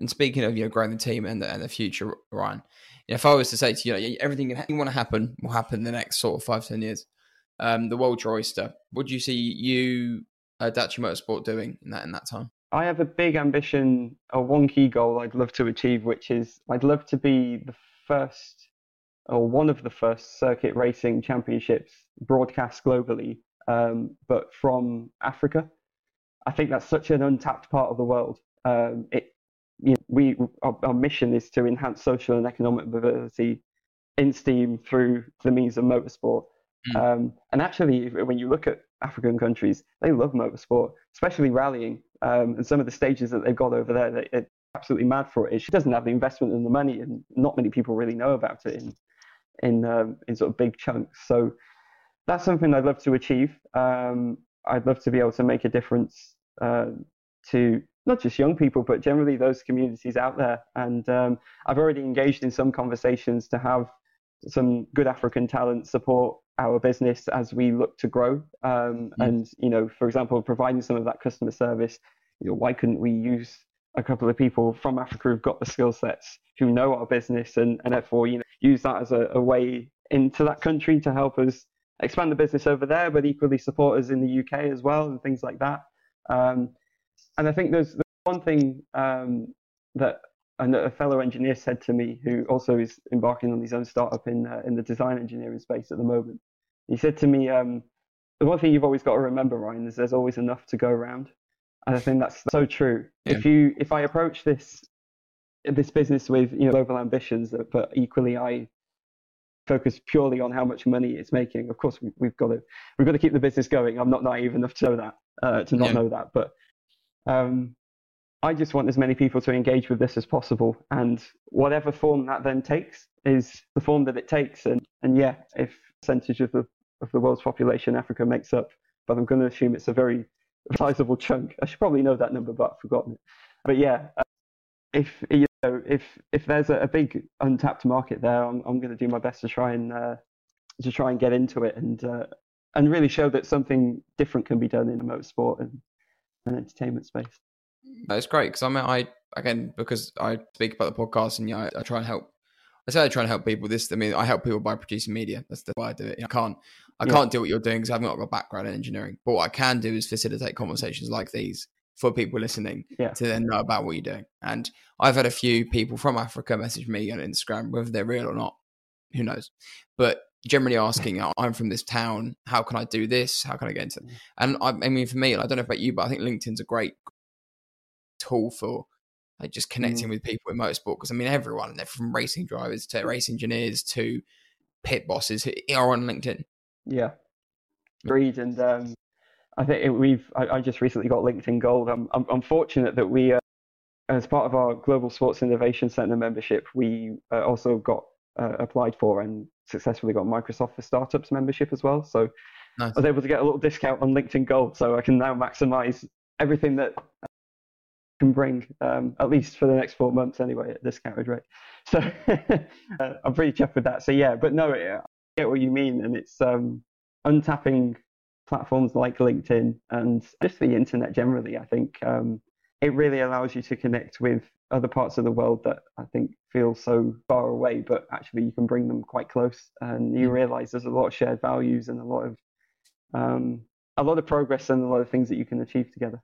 And speaking of you know growing the team and the, and the future, Ryan, if I was to say to you, you know, everything you want to happen will happen in the next sort of five ten years. Um, the world's your oyster. What do you see you uh, Motorsport doing in that in that time? I have a big ambition, a one key goal I'd love to achieve, which is I'd love to be the first or one of the first circuit racing championships broadcast globally, um, but from Africa. I think that's such an untapped part of the world. Um, it, you know, we our, our, mission is to enhance social and economic mobility in steam through the means of motorsport. Mm. Um, and actually, when you look at African countries, they love motorsport, especially rallying. Um, and some of the stages that they've got over there, they, are absolutely mad for it. It doesn't have the investment and the money, and not many people really know about it in in um, in sort of big chunks. So that's something I'd love to achieve. Um, I'd love to be able to make a difference uh, to not just young people, but generally those communities out there. And um, I've already engaged in some conversations to have some good African talent support our business as we look to grow. Um, mm. And you know, for example, providing some of that customer service. You know, why couldn't we use a couple of people from Africa who've got the skill sets, who know our business, and, and therefore you know use that as a, a way into that country to help us expand the business over there, but equally support us in the UK as well and things like that. Um, and I think there's, there's one thing um, that a fellow engineer said to me, who also is embarking on his own startup in uh, in the design engineering space at the moment. He said to me, um, "The one thing you've always got to remember, Ryan, is there's always enough to go around." And I think that's so true. Yeah. If you if I approach this this business with you know global ambitions, but equally I focus purely on how much money it's making. Of course, we, have got to we've got to keep the business going. I'm not naive enough to know that uh, to not yeah. know that, but um, I just want as many people to engage with this as possible, and whatever form that then takes is the form that it takes. And and yeah, if percentage of the of the world's population Africa makes up, but I'm going to assume it's a very sizable chunk. I should probably know that number, but I've forgotten it. But yeah, uh, if you know, if if there's a, big untapped market there, I'm I'm going to do my best to try and uh, to try and get into it and uh, and really show that something different can be done in motorsport and, and entertainment space. That's great because I mean, I again because I speak about the podcast and yeah, I, I try and help. I say I try and help people. This, I mean, I help people by producing media. That's the way I do it. I can't, I yeah. can't do what you're doing because I've not got a background in engineering. But what I can do is facilitate conversations like these for people listening yeah. to then know about what you're doing. And I've had a few people from Africa message me on Instagram, whether they're real or not, who knows. But generally asking, oh, I'm from this town, how can I do this? How can I get into it? Mm. And I, I mean, for me, I don't know about you, but I think LinkedIn's a great tool for like just connecting mm. with people in motorsport. Because I mean, everyone, they're from racing drivers to race engineers to pit bosses who are on LinkedIn. Yeah, agreed. And um, I think it, we've. I, I, just recently got LinkedIn Gold. I'm, I'm, I'm fortunate that we, uh, as part of our Global Sports Innovation Center membership, we uh, also got uh, applied for and successfully got Microsoft for Startups membership as well. So nice. I was able to get a little discount on LinkedIn Gold, so I can now maximize everything that can bring, um, at least for the next four months anyway, at discounted rate. So uh, I'm pretty chuffed with that. So yeah, but no, I get what you mean, and it's um, untapping platforms like LinkedIn and just the internet generally, I think um, it really allows you to connect with other parts of the world that I think feel so far away, but actually you can bring them quite close, and you mm. realize there's a lot of shared values and a lot of um, a lot of progress and a lot of things that you can achieve together.